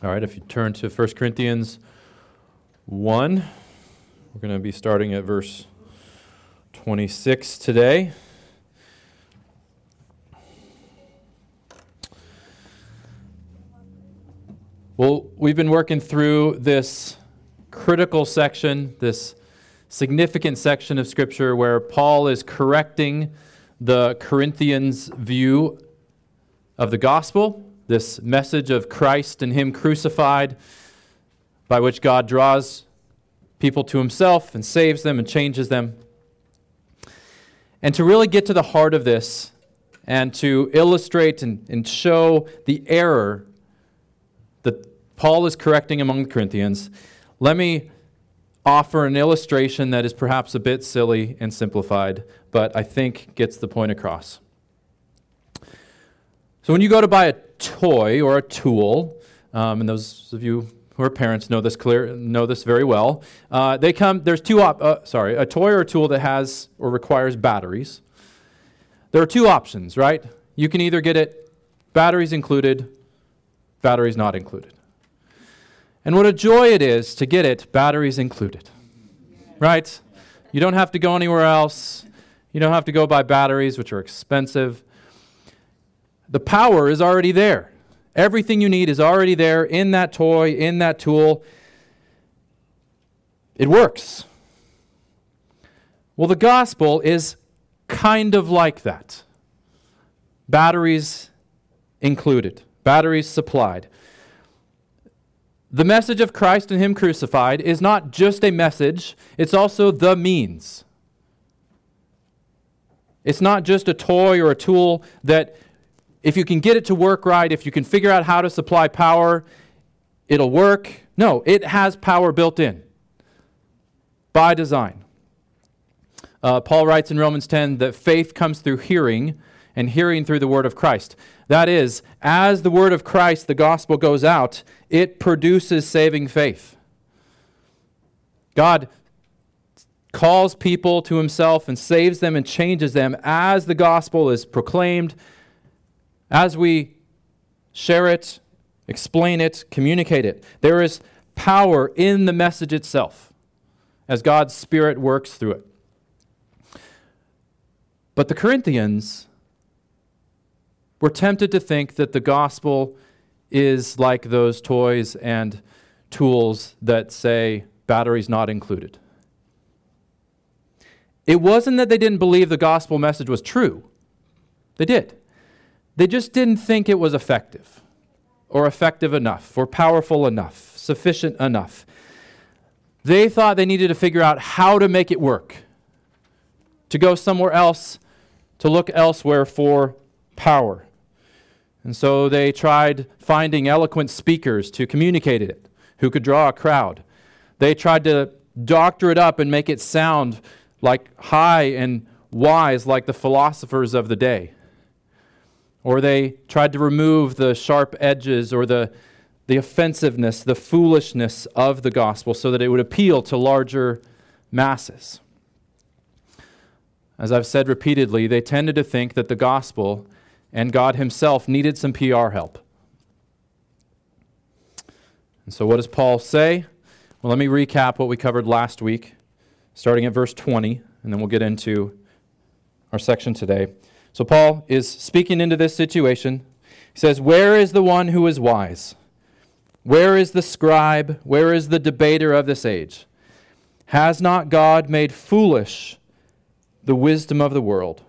All right, if you turn to 1 Corinthians 1, we're going to be starting at verse 26 today. Well, we've been working through this critical section, this significant section of Scripture where Paul is correcting the Corinthians' view of the gospel this message of Christ and Him crucified, by which God draws people to Himself and saves them and changes them. And to really get to the heart of this and to illustrate and, and show the error that Paul is correcting among the Corinthians, let me offer an illustration that is perhaps a bit silly and simplified, but I think gets the point across. So when you go to buy a toy or a tool, um, and those of you who are parents know this clear know this very well. Uh, they come. There's two. Op- uh, sorry, a toy or a tool that has or requires batteries. There are two options, right? You can either get it batteries included, batteries not included. And what a joy it is to get it batteries included, right? You don't have to go anywhere else. You don't have to go buy batteries, which are expensive. The power is already there. Everything you need is already there in that toy, in that tool. It works. Well, the gospel is kind of like that. Batteries included, batteries supplied. The message of Christ and Him crucified is not just a message, it's also the means. It's not just a toy or a tool that if you can get it to work right, if you can figure out how to supply power, it'll work. No, it has power built in by design. Uh, Paul writes in Romans 10 that faith comes through hearing, and hearing through the word of Christ. That is, as the word of Christ, the gospel, goes out, it produces saving faith. God calls people to himself and saves them and changes them as the gospel is proclaimed as we share it, explain it, communicate it. There is power in the message itself as God's Spirit works through it. But the Corinthians were tempted to think that the gospel is like those toys and tools that say batteries not included. It wasn't that they didn't believe the gospel message was true, they did. They just didn't think it was effective, or effective enough, or powerful enough, sufficient enough. They thought they needed to figure out how to make it work, to go somewhere else, to look elsewhere for power. And so they tried finding eloquent speakers to communicate it, who could draw a crowd. They tried to doctor it up and make it sound like high and wise like the philosophers of the day or they tried to remove the sharp edges or the, the offensiveness, the foolishness of the gospel so that it would appeal to larger masses. As I've said repeatedly, they tended to think that the gospel and God Himself needed some PR help. And so, what does Paul say? Well, let me recap what we covered last week, starting at verse 20, and then we'll get into our section today. So Paul is speaking into this situation. He says, Where is the one who is wise? Where is the scribe? Where is the debater of this age? Has not God made foolish the wisdom of the world?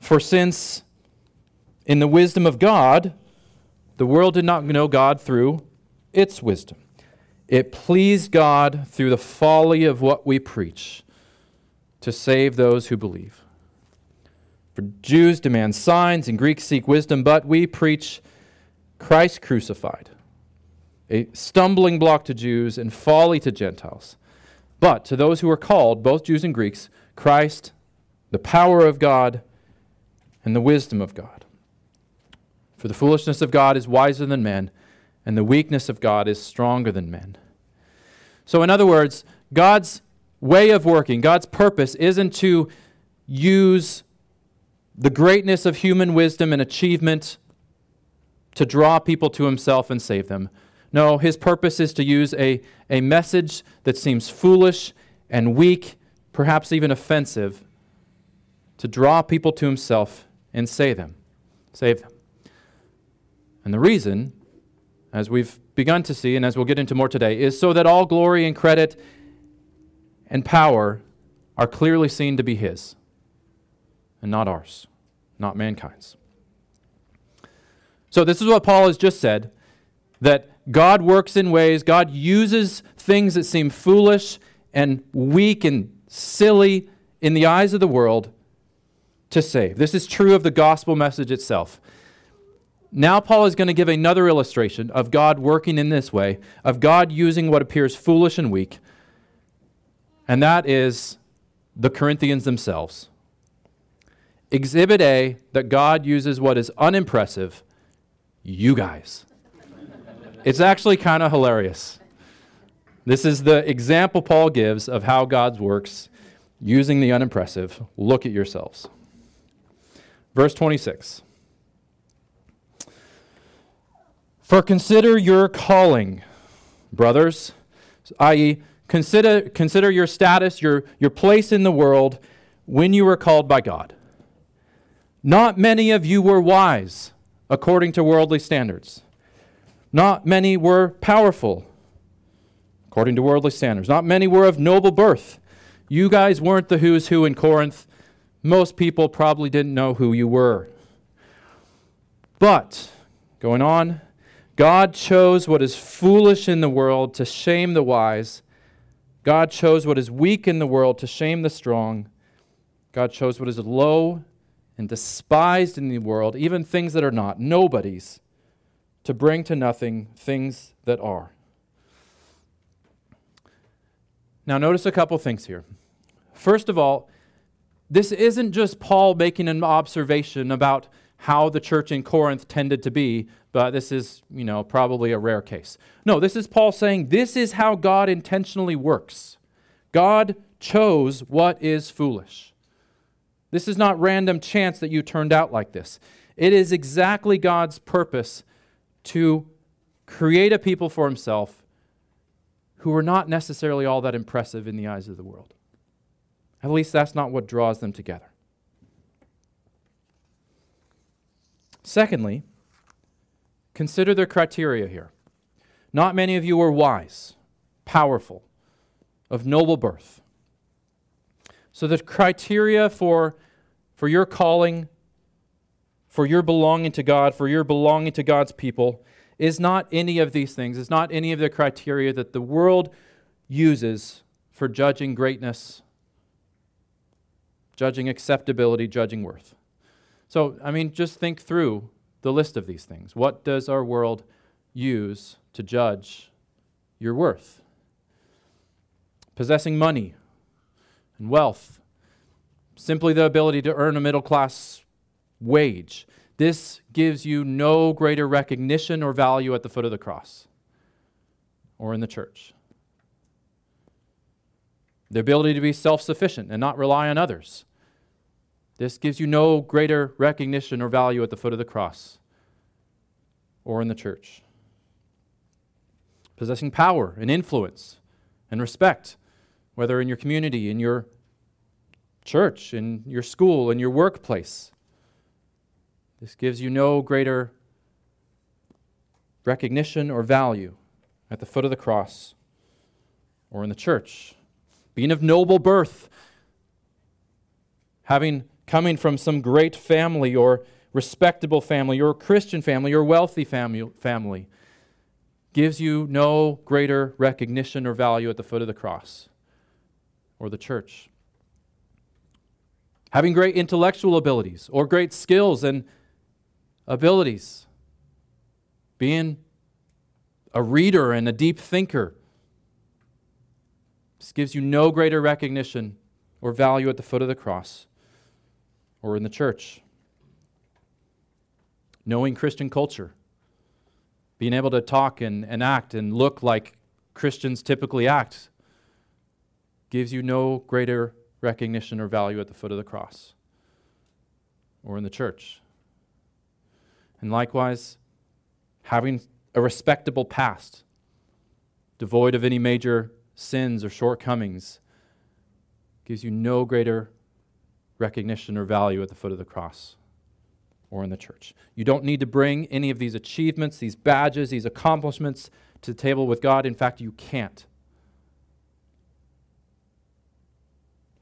For since in the wisdom of God, the world did not know God through its wisdom, it pleased God through the folly of what we preach to save those who believe. For Jews demand signs and Greeks seek wisdom, but we preach Christ crucified, a stumbling block to Jews and folly to Gentiles. But to those who are called, both Jews and Greeks, Christ, the power of God, and the wisdom of God. For the foolishness of God is wiser than men, and the weakness of God is stronger than men. So, in other words, God's way of working, God's purpose isn't to use the greatness of human wisdom and achievement to draw people to himself and save them. No, his purpose is to use a, a message that seems foolish and weak, perhaps even offensive, to draw people to himself and save them. Save them. And the reason, as we've begun to see, and as we'll get into more today, is so that all glory and credit and power are clearly seen to be his and not ours, not mankind's. So, this is what Paul has just said that God works in ways, God uses things that seem foolish and weak and silly in the eyes of the world to save. This is true of the gospel message itself. Now, Paul is going to give another illustration of God working in this way, of God using what appears foolish and weak, and that is the Corinthians themselves. Exhibit A that God uses what is unimpressive, you guys. it's actually kind of hilarious. This is the example Paul gives of how God works using the unimpressive. Look at yourselves. Verse 26. For consider your calling, brothers, i.e., consider, consider your status, your, your place in the world when you were called by God. Not many of you were wise according to worldly standards. Not many were powerful according to worldly standards. Not many were of noble birth. You guys weren't the who's who in Corinth. Most people probably didn't know who you were. But, going on, God chose what is foolish in the world to shame the wise. God chose what is weak in the world to shame the strong. God chose what is low and despised in the world, even things that are not, nobodies, to bring to nothing things that are. Now, notice a couple things here. First of all, this isn't just Paul making an observation about how the church in Corinth tended to be, but this is, you know, probably a rare case. No, this is Paul saying this is how God intentionally works. God chose what is foolish. This is not random chance that you turned out like this. It is exactly God's purpose to create a people for himself who are not necessarily all that impressive in the eyes of the world. At least that's not what draws them together. Secondly, consider the criteria here. Not many of you are wise, powerful, of noble birth. So the criteria for, for your calling, for your belonging to God, for your belonging to God's people, is not any of these things. It's not any of the criteria that the world uses for judging greatness, judging acceptability, judging worth. So, I mean, just think through the list of these things. What does our world use to judge your worth? Possessing money, and wealth, simply the ability to earn a middle class wage. This gives you no greater recognition or value at the foot of the cross or in the church. The ability to be self sufficient and not rely on others. This gives you no greater recognition or value at the foot of the cross or in the church. Possessing power and influence and respect whether in your community, in your church, in your school, in your workplace. This gives you no greater recognition or value at the foot of the cross or in the church. Being of noble birth, having coming from some great family or respectable family or Christian family or wealthy family, family gives you no greater recognition or value at the foot of the cross or the church. Having great intellectual abilities or great skills and abilities. Being a reader and a deep thinker. This gives you no greater recognition or value at the foot of the cross or in the church. Knowing Christian culture, being able to talk and, and act and look like Christians typically act gives you no greater recognition or value at the foot of the cross or in the church. And likewise, having a respectable past, devoid of any major sins or shortcomings, gives you no greater recognition or value at the foot of the cross or in the church. You don't need to bring any of these achievements, these badges, these accomplishments to the table with God. In fact, you can't.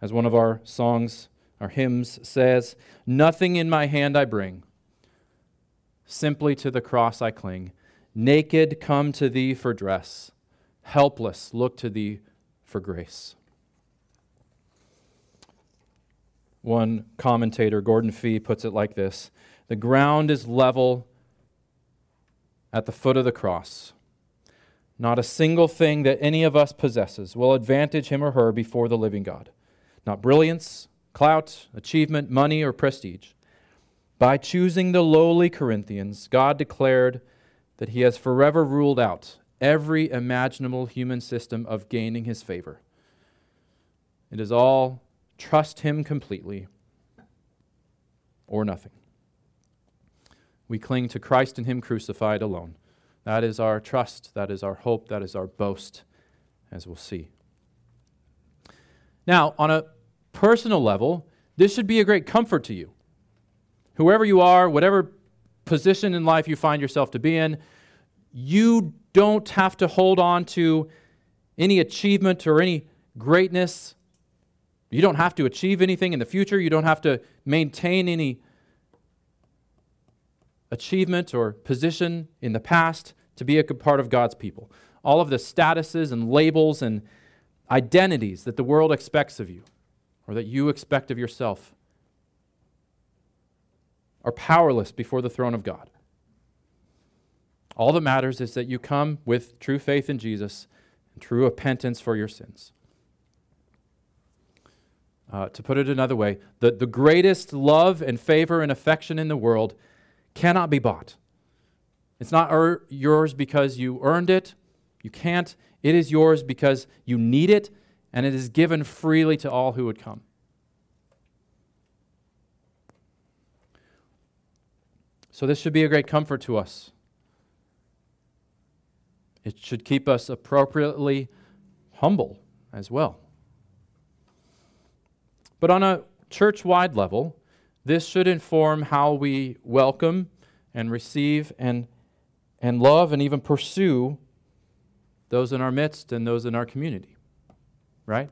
As one of our songs, our hymns says, Nothing in my hand I bring, simply to the cross I cling. Naked come to thee for dress, helpless look to thee for grace. One commentator, Gordon Fee, puts it like this The ground is level at the foot of the cross. Not a single thing that any of us possesses will advantage him or her before the living God. Not brilliance, clout, achievement, money, or prestige. By choosing the lowly Corinthians, God declared that he has forever ruled out every imaginable human system of gaining his favor. It is all trust Him completely or nothing. We cling to Christ and Him crucified alone. That is our trust, that is our hope, that is our boast, as we'll see. Now, on a personal level, this should be a great comfort to you. Whoever you are, whatever position in life you find yourself to be in, you don't have to hold on to any achievement or any greatness you don't have to achieve anything in the future. You don't have to maintain any achievement or position in the past to be a part of God's people. All of the statuses and labels and identities that the world expects of you or that you expect of yourself are powerless before the throne of God. All that matters is that you come with true faith in Jesus and true repentance for your sins. Uh, to put it another way, the, the greatest love and favor and affection in the world cannot be bought. It's not er- yours because you earned it. You can't. It is yours because you need it, and it is given freely to all who would come. So, this should be a great comfort to us. It should keep us appropriately humble as well. But on a church wide level, this should inform how we welcome and receive and, and love and even pursue those in our midst and those in our community. Right?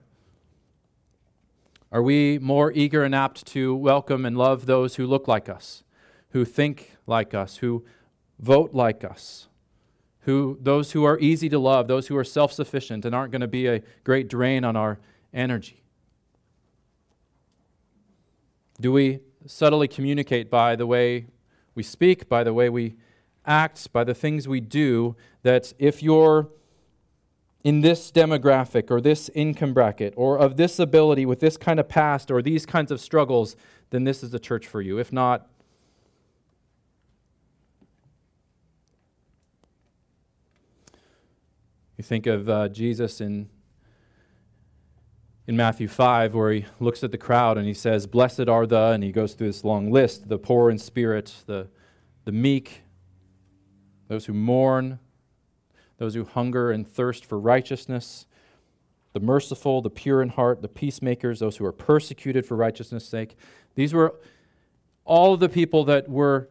Are we more eager and apt to welcome and love those who look like us, who think like us, who vote like us, who those who are easy to love, those who are self-sufficient and aren't going to be a great drain on our energy? Do we subtly communicate by the way we speak, by the way we act, by the things we do, that if you're in this demographic or this income bracket or of this ability with this kind of past or these kinds of struggles, then this is the church for you. If not, you think of uh, Jesus in in Matthew 5 where he looks at the crowd and he says, Blessed are the, and he goes through this long list the poor in spirit, the, the meek, those who mourn, those who hunger and thirst for righteousness, the merciful, the pure in heart, the peacemakers, those who are persecuted for righteousness' sake. These were all of the people that were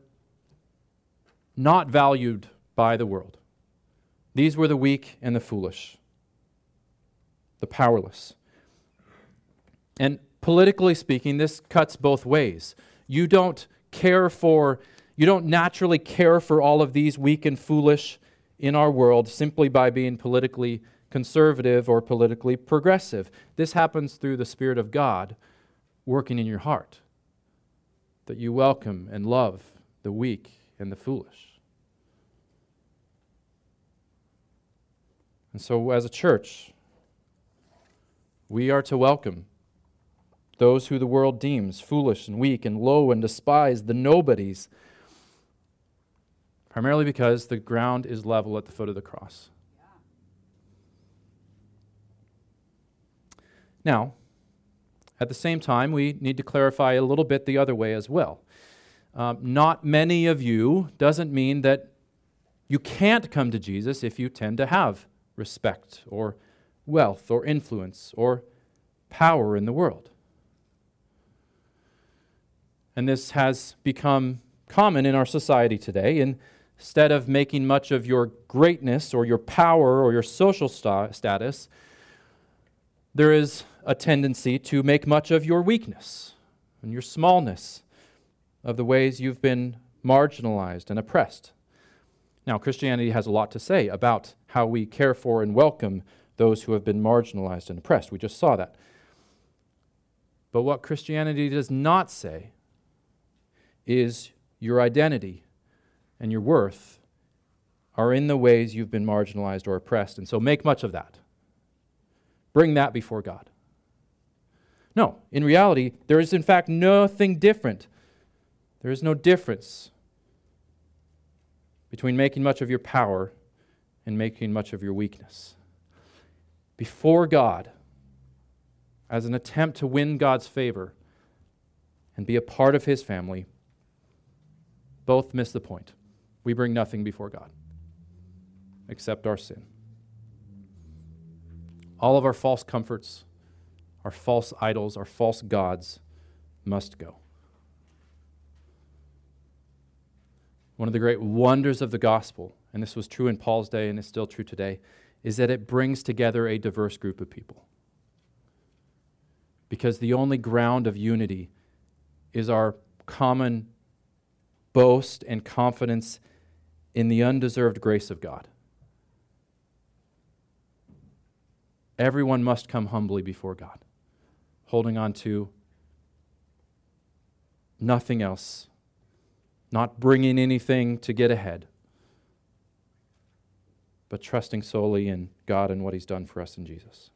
not valued by the world. These were the weak and the foolish, the powerless. And politically speaking, this cuts both ways. You don't care for, you don't naturally care for all of these weak and foolish in our world simply by being politically conservative or politically progressive. This happens through the Spirit of God working in your heart, that you welcome and love the weak and the foolish. And so, as a church, we are to welcome those who the world deems foolish and weak and low and despised, the nobodies, primarily because the ground is level at the foot of the cross. Now, at the same time, we need to clarify a little bit the other way as well. Um, not many of you doesn't mean that You can't come to Jesus if you tend to have respect or wealth or influence or power in the world. And this has become common in our society today. Instead of making much of your greatness or your power or your social sta- status, there is a tendency to make much of your weakness and your smallness, of the ways you've been marginalized and oppressed. Now, Christianity has a lot to say about how we care for and welcome those who have been marginalized and oppressed. We just saw that. But what Christianity does not say is your identity and your worth are in the ways you've been marginalized or oppressed. And so make much of that. Bring that before God. No, in reality, there is in fact nothing different. There is no difference between making much of your power and making much of your weakness. Before God, as an attempt to win God's favor and be a part of His family, both miss the point. We bring nothing before God except our sin. All of our false comforts, our false idols, our false gods must go. One of the great wonders of the gospel, and this was true in Paul's day and is still true today, is that it brings together a diverse group of people. Because the only ground of unity is our common boast and confidence in the undeserved grace of God. Everyone must come humbly before God holding on to nothing else, not bringing anything to get ahead, but trusting solely in God and what He's done for us in Jesus.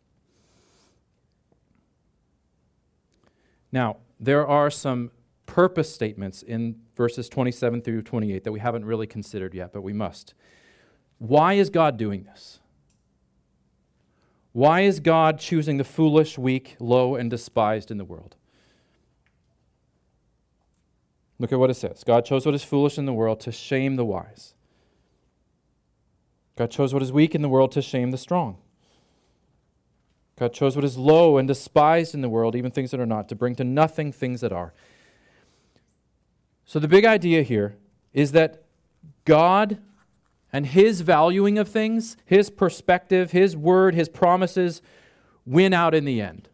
Now, there are some purpose statements in verses 27 through 28 that we haven't really considered yet, but we must. Why is God doing this? Why is God choosing the foolish, weak, low, and despised in the world? Look at what it says God chose what is foolish in the world to shame the wise. God chose what is weak in the world to shame the strong. God chose what is low and despised in the world, even things that are not, to bring to nothing things that are. So the big idea here is that God and his valuing of things, his perspective, his word, his promises win out in the end.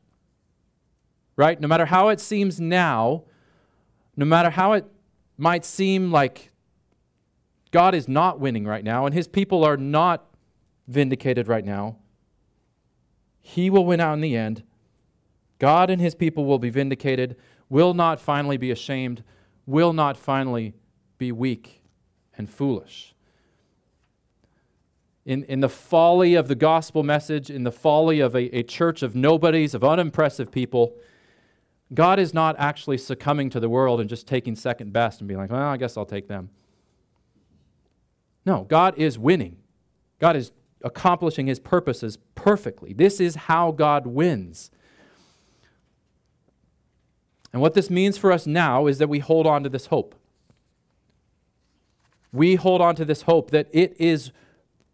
Right? No matter how it seems now, no matter how it might seem like God is not winning right now and his people are not vindicated right now, he will win out in the end. God and his people will be vindicated, will not finally be ashamed, will not finally be weak and foolish in, in the folly of the gospel message, in the folly of a, a church of nobodies, of unimpressive people, God is not actually succumbing to the world and just taking second best and being like, well, I guess I'll take them. No, God is winning. God is accomplishing his purposes perfectly. This is how God wins. And what this means for us now is that we hold on to this hope. We hold on to this hope that it is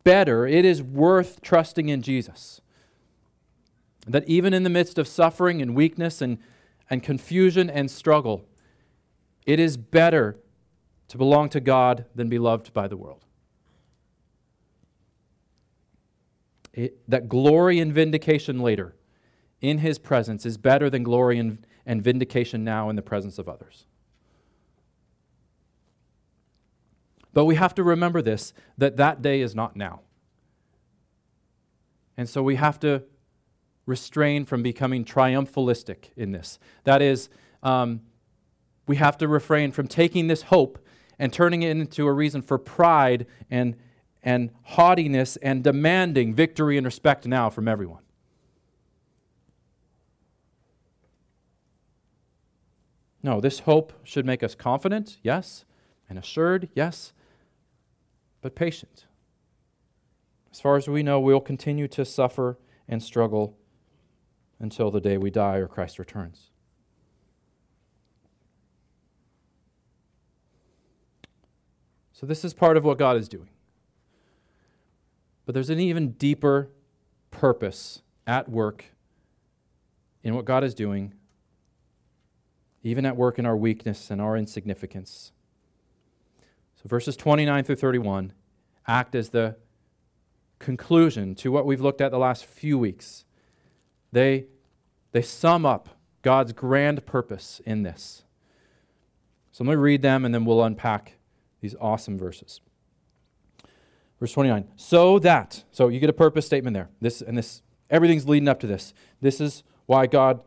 better, it is worth trusting in Jesus. That even in the midst of suffering and weakness and, and confusion and struggle, it is better to belong to God than be loved by the world. It, that glory and vindication later in his presence is better than glory and, and vindication now in the presence of others. But we have to remember this that that day is not now. And so we have to restrain from becoming triumphalistic in this. That is, um, we have to refrain from taking this hope and turning it into a reason for pride and, and haughtiness and demanding victory and respect now from everyone. No, this hope should make us confident, yes, and assured, yes, but patient. As far as we know, we'll continue to suffer and struggle until the day we die or Christ returns. So, this is part of what God is doing. But there's an even deeper purpose at work in what God is doing, even at work in our weakness and our insignificance. So verses 29 through 31 act as the conclusion to what we've looked at the last few weeks. They, they sum up God's grand purpose in this. So let me read them and then we'll unpack these awesome verses. Verse 29. So that, so you get a purpose statement there. This and this, everything's leading up to this. This is why God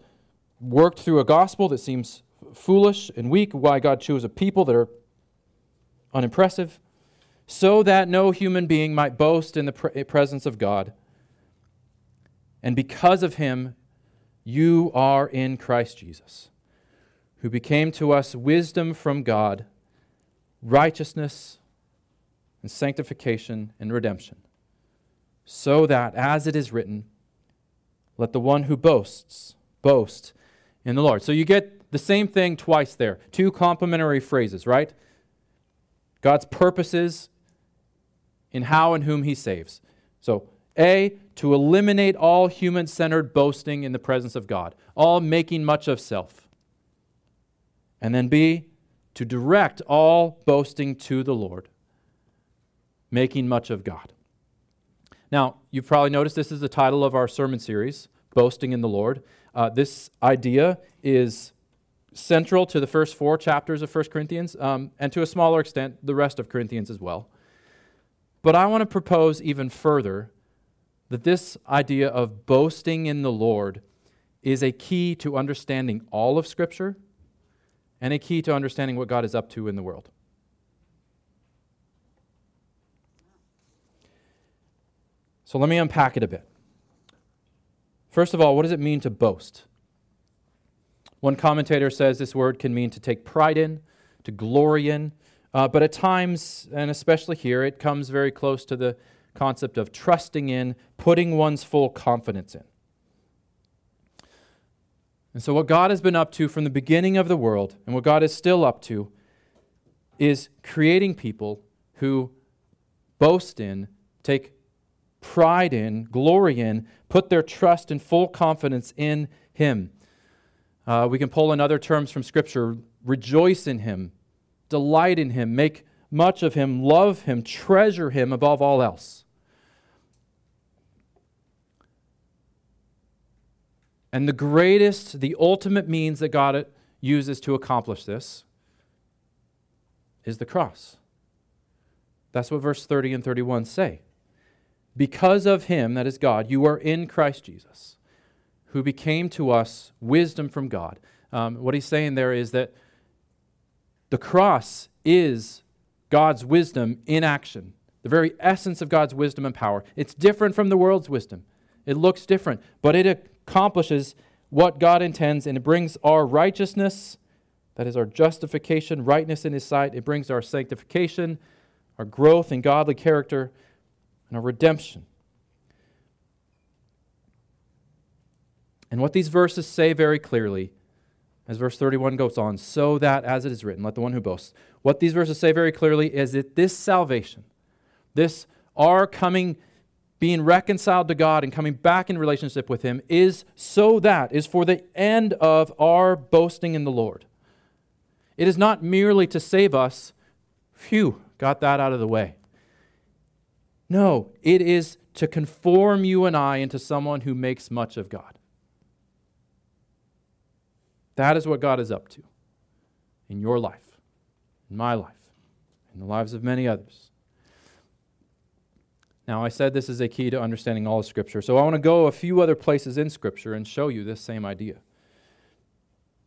worked through a gospel that seems foolish and weak, why God chose a people that are unimpressive, so that no human being might boast in the pre- eh, presence of God. And because of him, you are in Christ Jesus, who became to us wisdom from God, righteousness and sanctification and redemption, so that, as it is written, let the one who boasts boast in the Lord. So you get the same thing twice there. Two complementary phrases, right? God's purposes in how and whom he saves. So, A, to eliminate all human centered boasting in the presence of God, all making much of self. And then B, to direct all boasting to the Lord, making much of God. Now, you've probably noticed this is the title of our sermon series, Boasting in the Lord. Uh, this idea is central to the first four chapters of 1 Corinthians, um, and to a smaller extent, the rest of Corinthians as well. But I want to propose even further that this idea of boasting in the Lord is a key to understanding all of Scripture and a key to understanding what God is up to in the world. So let me unpack it a bit. First of all, what does it mean to boast? One commentator says this word can mean to take pride in, to glory in, uh, but at times, and especially here, it comes very close to the concept of trusting in, putting one's full confidence in. And so, what God has been up to from the beginning of the world, and what God is still up to, is creating people who boast in, take pride in, glory in, put their trust and full confidence in Him. Uh, we can pull in other terms from Scripture rejoice in Him, delight in him, make much of him, love him, treasure him above all else. And the greatest, the ultimate means that God uses to accomplish this is the cross. That's what verse 30 and 31 say. Because of him, that is God, you are in Christ Jesus, who became to us wisdom from God. Um, what he's saying there is that the cross is God's wisdom in action, the very essence of God's wisdom and power. It's different from the world's wisdom. It looks different, but it accomplishes what God intends and it brings our righteousness, that is our justification, rightness in His sight. It brings our sanctification, our growth in godly character, and our redemption. And what these verses say very clearly as verse 31 goes on, so that, as it is written, let the one who boasts. What these verses say very clearly is that this salvation, this our coming, being reconciled to God and coming back in relationship with Him, is so that, is for the end of our boasting in the Lord. It is not merely to save us. Phew, got that out of the way. No, it is to conform you and I into someone who makes much of God. That is what God is up to in your life, in my life, in the lives of many others. Now, I said this is a key to understanding all of Scripture. So I want to go a few other places in Scripture and show you this same idea.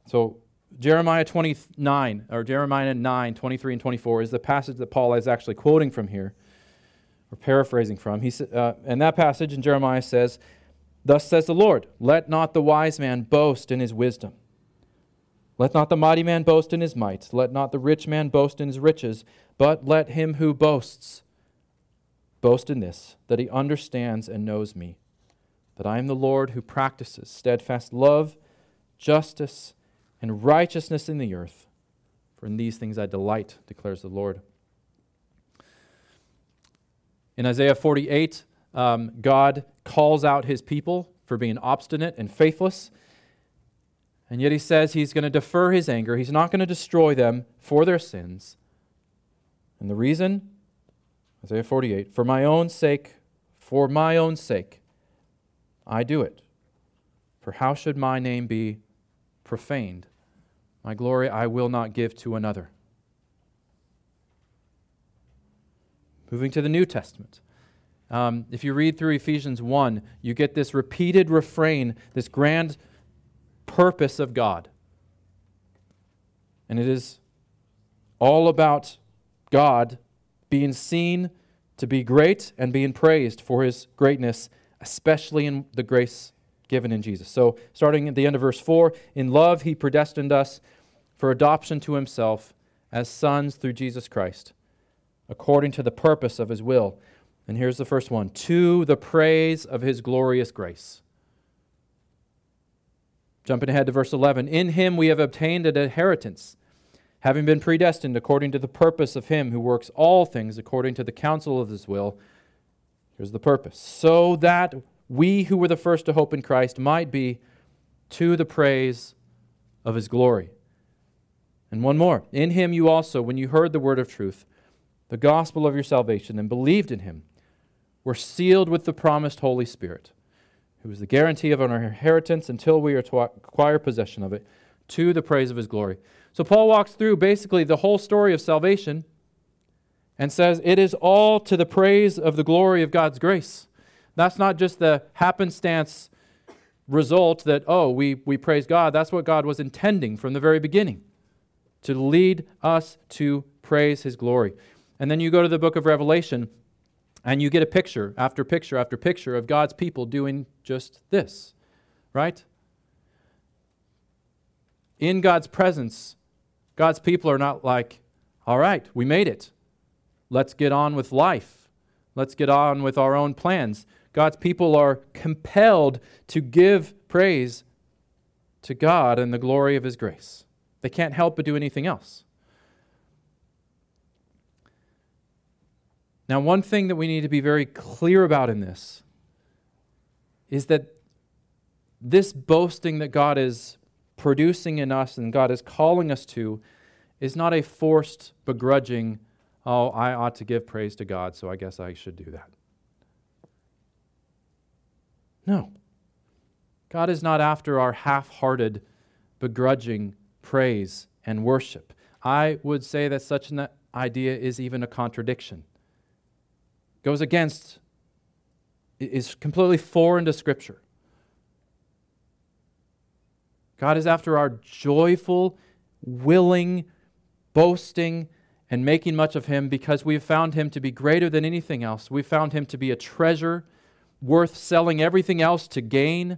So, Jeremiah 29, or Jeremiah 9, 23 and 24 is the passage that Paul is actually quoting from here, or paraphrasing from. He, uh, and that passage in Jeremiah says, Thus says the Lord, let not the wise man boast in his wisdom let not the mighty man boast in his might, let not the rich man boast in his riches, but let him who boasts boast in this, that he understands and knows me, that I am the Lord who practices steadfast love, justice, and righteousness in the earth. For in these things I delight, declares the Lord. In Isaiah 48, um, God calls out his people for being obstinate and faithless. And yet he says he's going to defer his anger. He's not going to destroy them for their sins. And the reason? Isaiah 48 For my own sake, for my own sake, I do it. For how should my name be profaned? My glory I will not give to another. Moving to the New Testament. Um, if you read through Ephesians 1, you get this repeated refrain, this grand purpose of God. And it is all about God being seen to be great and being praised for his greatness, especially in the grace given in Jesus. So, starting at the end of verse 4, in love he predestined us for adoption to himself as sons through Jesus Christ, according to the purpose of his will and here's the first one to the praise of his glorious grace. Jumping ahead to verse 11 In him we have obtained an inheritance, having been predestined according to the purpose of him who works all things according to the counsel of his will. Here's the purpose so that we who were the first to hope in Christ might be to the praise of his glory. And one more. In him you also, when you heard the word of truth, the gospel of your salvation, and believed in him, we're sealed with the promised Holy Spirit, who is the guarantee of our inheritance until we acquire possession of it, to the praise of his glory. So Paul walks through basically the whole story of salvation and says it is all to the praise of the glory of God's grace. That's not just the happenstance result that, oh, we, we praise God. That's what God was intending from the very beginning to lead us to praise his glory. And then you go to the book of Revelation, and you get a picture after picture after picture of God's people doing just this, right? In God's presence, God's people are not like, all right, we made it. Let's get on with life. Let's get on with our own plans. God's people are compelled to give praise to God and the glory of His grace. They can't help but do anything else. Now, one thing that we need to be very clear about in this is that this boasting that God is producing in us and God is calling us to is not a forced, begrudging, oh, I ought to give praise to God, so I guess I should do that. No. God is not after our half hearted, begrudging praise and worship. I would say that such an idea is even a contradiction goes against, is completely foreign to Scripture. God is after our joyful, willing, boasting, and making much of Him because we've found Him to be greater than anything else. We've found Him to be a treasure worth selling everything else to gain.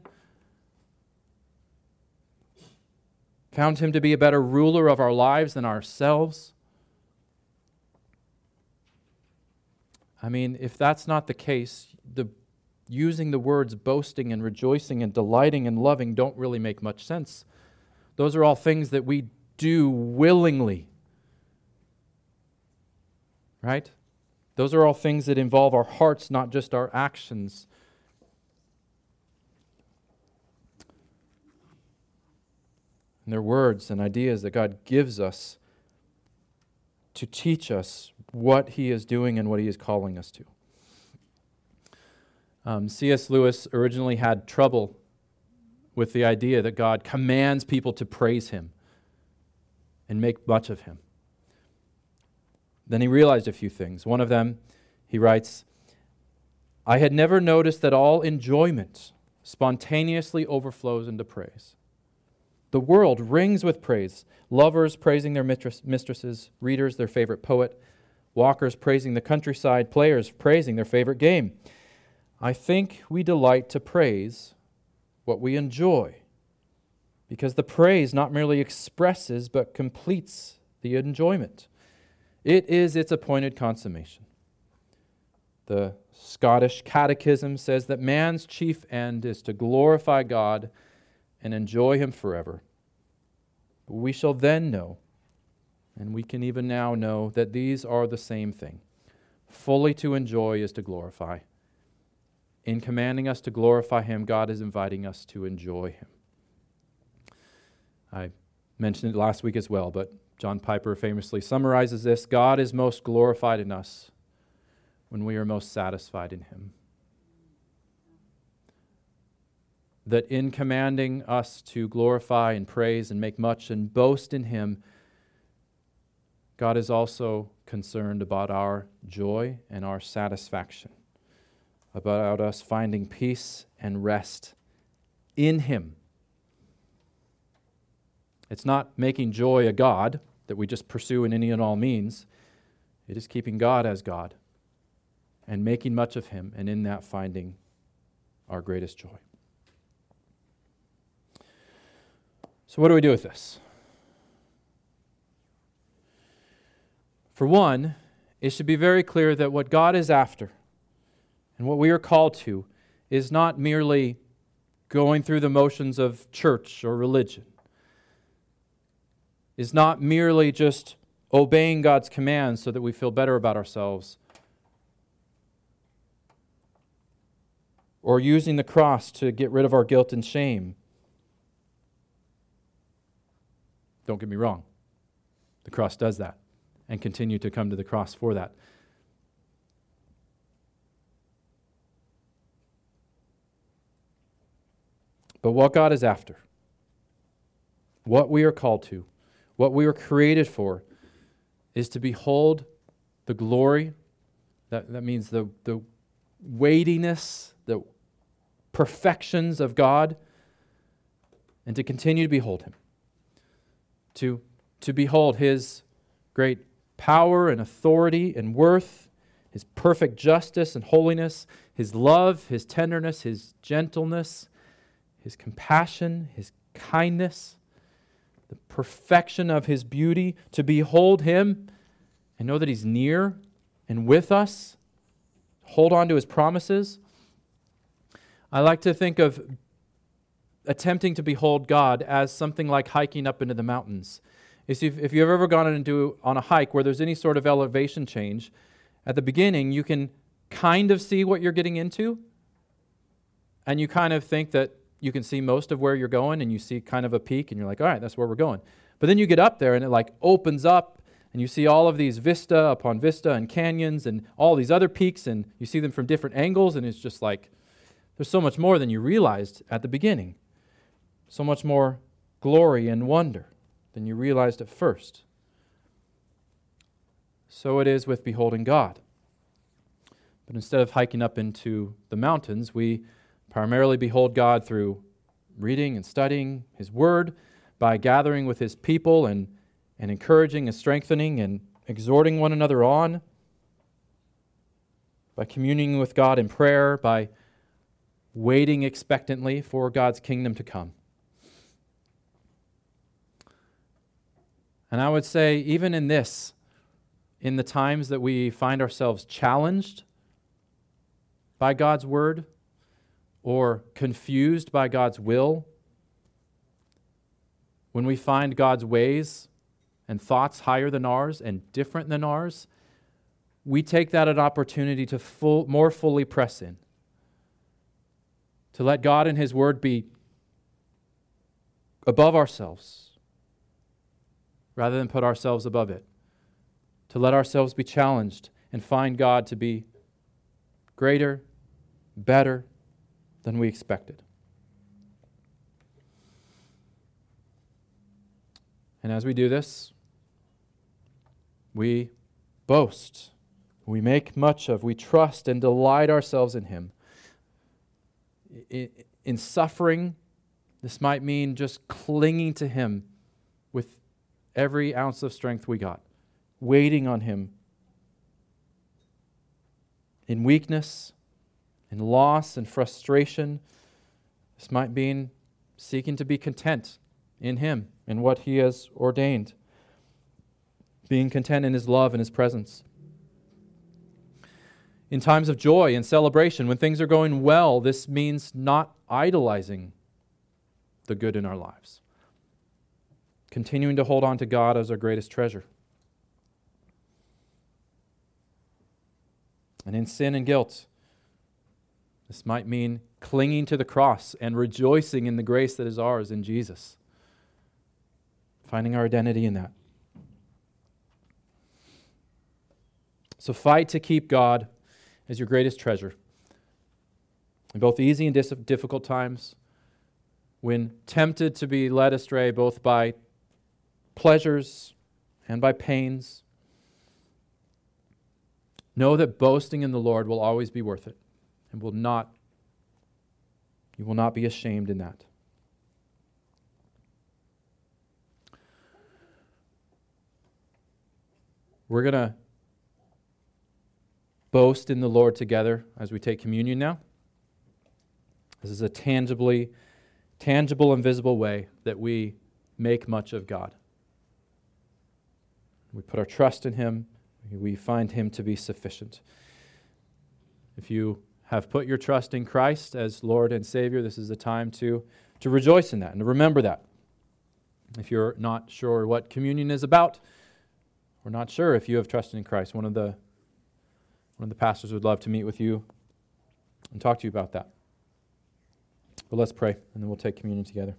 Found Him to be a better ruler of our lives than ourselves. I mean, if that's not the case, the using the words boasting and rejoicing and delighting and loving don't really make much sense. Those are all things that we do willingly. Right? Those are all things that involve our hearts, not just our actions. And they're words and ideas that God gives us to teach us what he is doing and what he is calling us to. Um, C.S. Lewis originally had trouble with the idea that God commands people to praise him and make much of him. Then he realized a few things. One of them, he writes, I had never noticed that all enjoyment spontaneously overflows into praise. The world rings with praise. Lovers praising their mistresses, readers their favorite poet, walkers praising the countryside, players praising their favorite game. I think we delight to praise what we enjoy because the praise not merely expresses but completes the enjoyment. It is its appointed consummation. The Scottish Catechism says that man's chief end is to glorify God and enjoy Him forever. We shall then know, and we can even now know, that these are the same thing. Fully to enjoy is to glorify. in commanding us to glorify Him, God is inviting us to enjoy Him. I mentioned it last week as well, but John Piper famously summarizes this God is most glorified in us when we are most satisfied in Him. That in commanding us to glorify and praise and make much and boast in Him, God is also concerned about our joy and our satisfaction, about us finding peace and rest in Him. It's not making joy a God that we just pursue in any and all means. It is keeping God as God and making much of Him, and in that finding our greatest joy. So, what do we do with this? For one, it should be very clear that what God is after and what we are called to is not merely going through the motions of church or religion, is not merely just obeying God's commands so that we feel better about ourselves, or using the cross to get rid of our guilt and shame. Don't get me wrong, the cross does that and continue to come to the cross for that. But what God is after, what we are called to, what we were created for, is to behold the glory. That, that means the, the weightiness, the perfections of God, and to continue to behold Him. To, to behold His great power and authority and worth, his perfect justice and holiness, his love, his tenderness, his gentleness, his compassion, his kindness, the perfection of his beauty, to behold him and know that he's near and with us, hold on to his promises. I like to think of attempting to behold God as something like hiking up into the mountains if, if you've ever gone into on a hike where there's any sort of elevation change, at the beginning you can kind of see what you're getting into, and you kind of think that you can see most of where you're going, and you see kind of a peak, and you're like, all right, that's where we're going. But then you get up there, and it like opens up, and you see all of these vista upon vista and canyons and all these other peaks, and you see them from different angles, and it's just like there's so much more than you realized at the beginning. So much more glory and wonder than you realized at first. So it is with beholding God. But instead of hiking up into the mountains, we primarily behold God through reading and studying His Word, by gathering with His people and, and encouraging and strengthening and exhorting one another on, by communing with God in prayer, by waiting expectantly for God's kingdom to come. And I would say, even in this, in the times that we find ourselves challenged by God's word or confused by God's will, when we find God's ways and thoughts higher than ours and different than ours, we take that an opportunity to full, more fully press in. To let God and His Word be above ourselves rather than put ourselves above it. To let ourselves be challenged and find God to be greater, better than we expected. And as we do this, we boast, we make much of, we trust and delight ourselves in Him. In suffering, this might mean just clinging to Him with every ounce of strength we got, waiting on Him. In weakness, in loss and frustration, this might mean seeking to be content in Him, in what He has ordained, being content in His love and His presence. In times of joy and celebration, when things are going well, this means not idolizing the good in our lives continuing to hold on to God as our greatest treasure. And in sin and guilt, This might mean clinging to the cross and rejoicing in the grace that is ours in Jesus, finding our identity in that. So fight to keep God as your greatest treasure. In both easy and difficult times, when tempted to be led astray both by pleasures and by pains, know that boasting in the Lord will always be worth it and will not you will not be ashamed in that. We're going to boast in the Lord together as we take communion now. This is a tangibly tangible and visible way that we make much of God. We put our trust in him. We find him to be sufficient. If you have put your trust in Christ as Lord and Savior, this is a time to, to rejoice in that and to remember that. If you're not sure what communion is about, or not sure if you have trusted in Christ, one of the one of the pastors would love to meet with you and talk to you about that. But let's pray, and then we'll take communion together.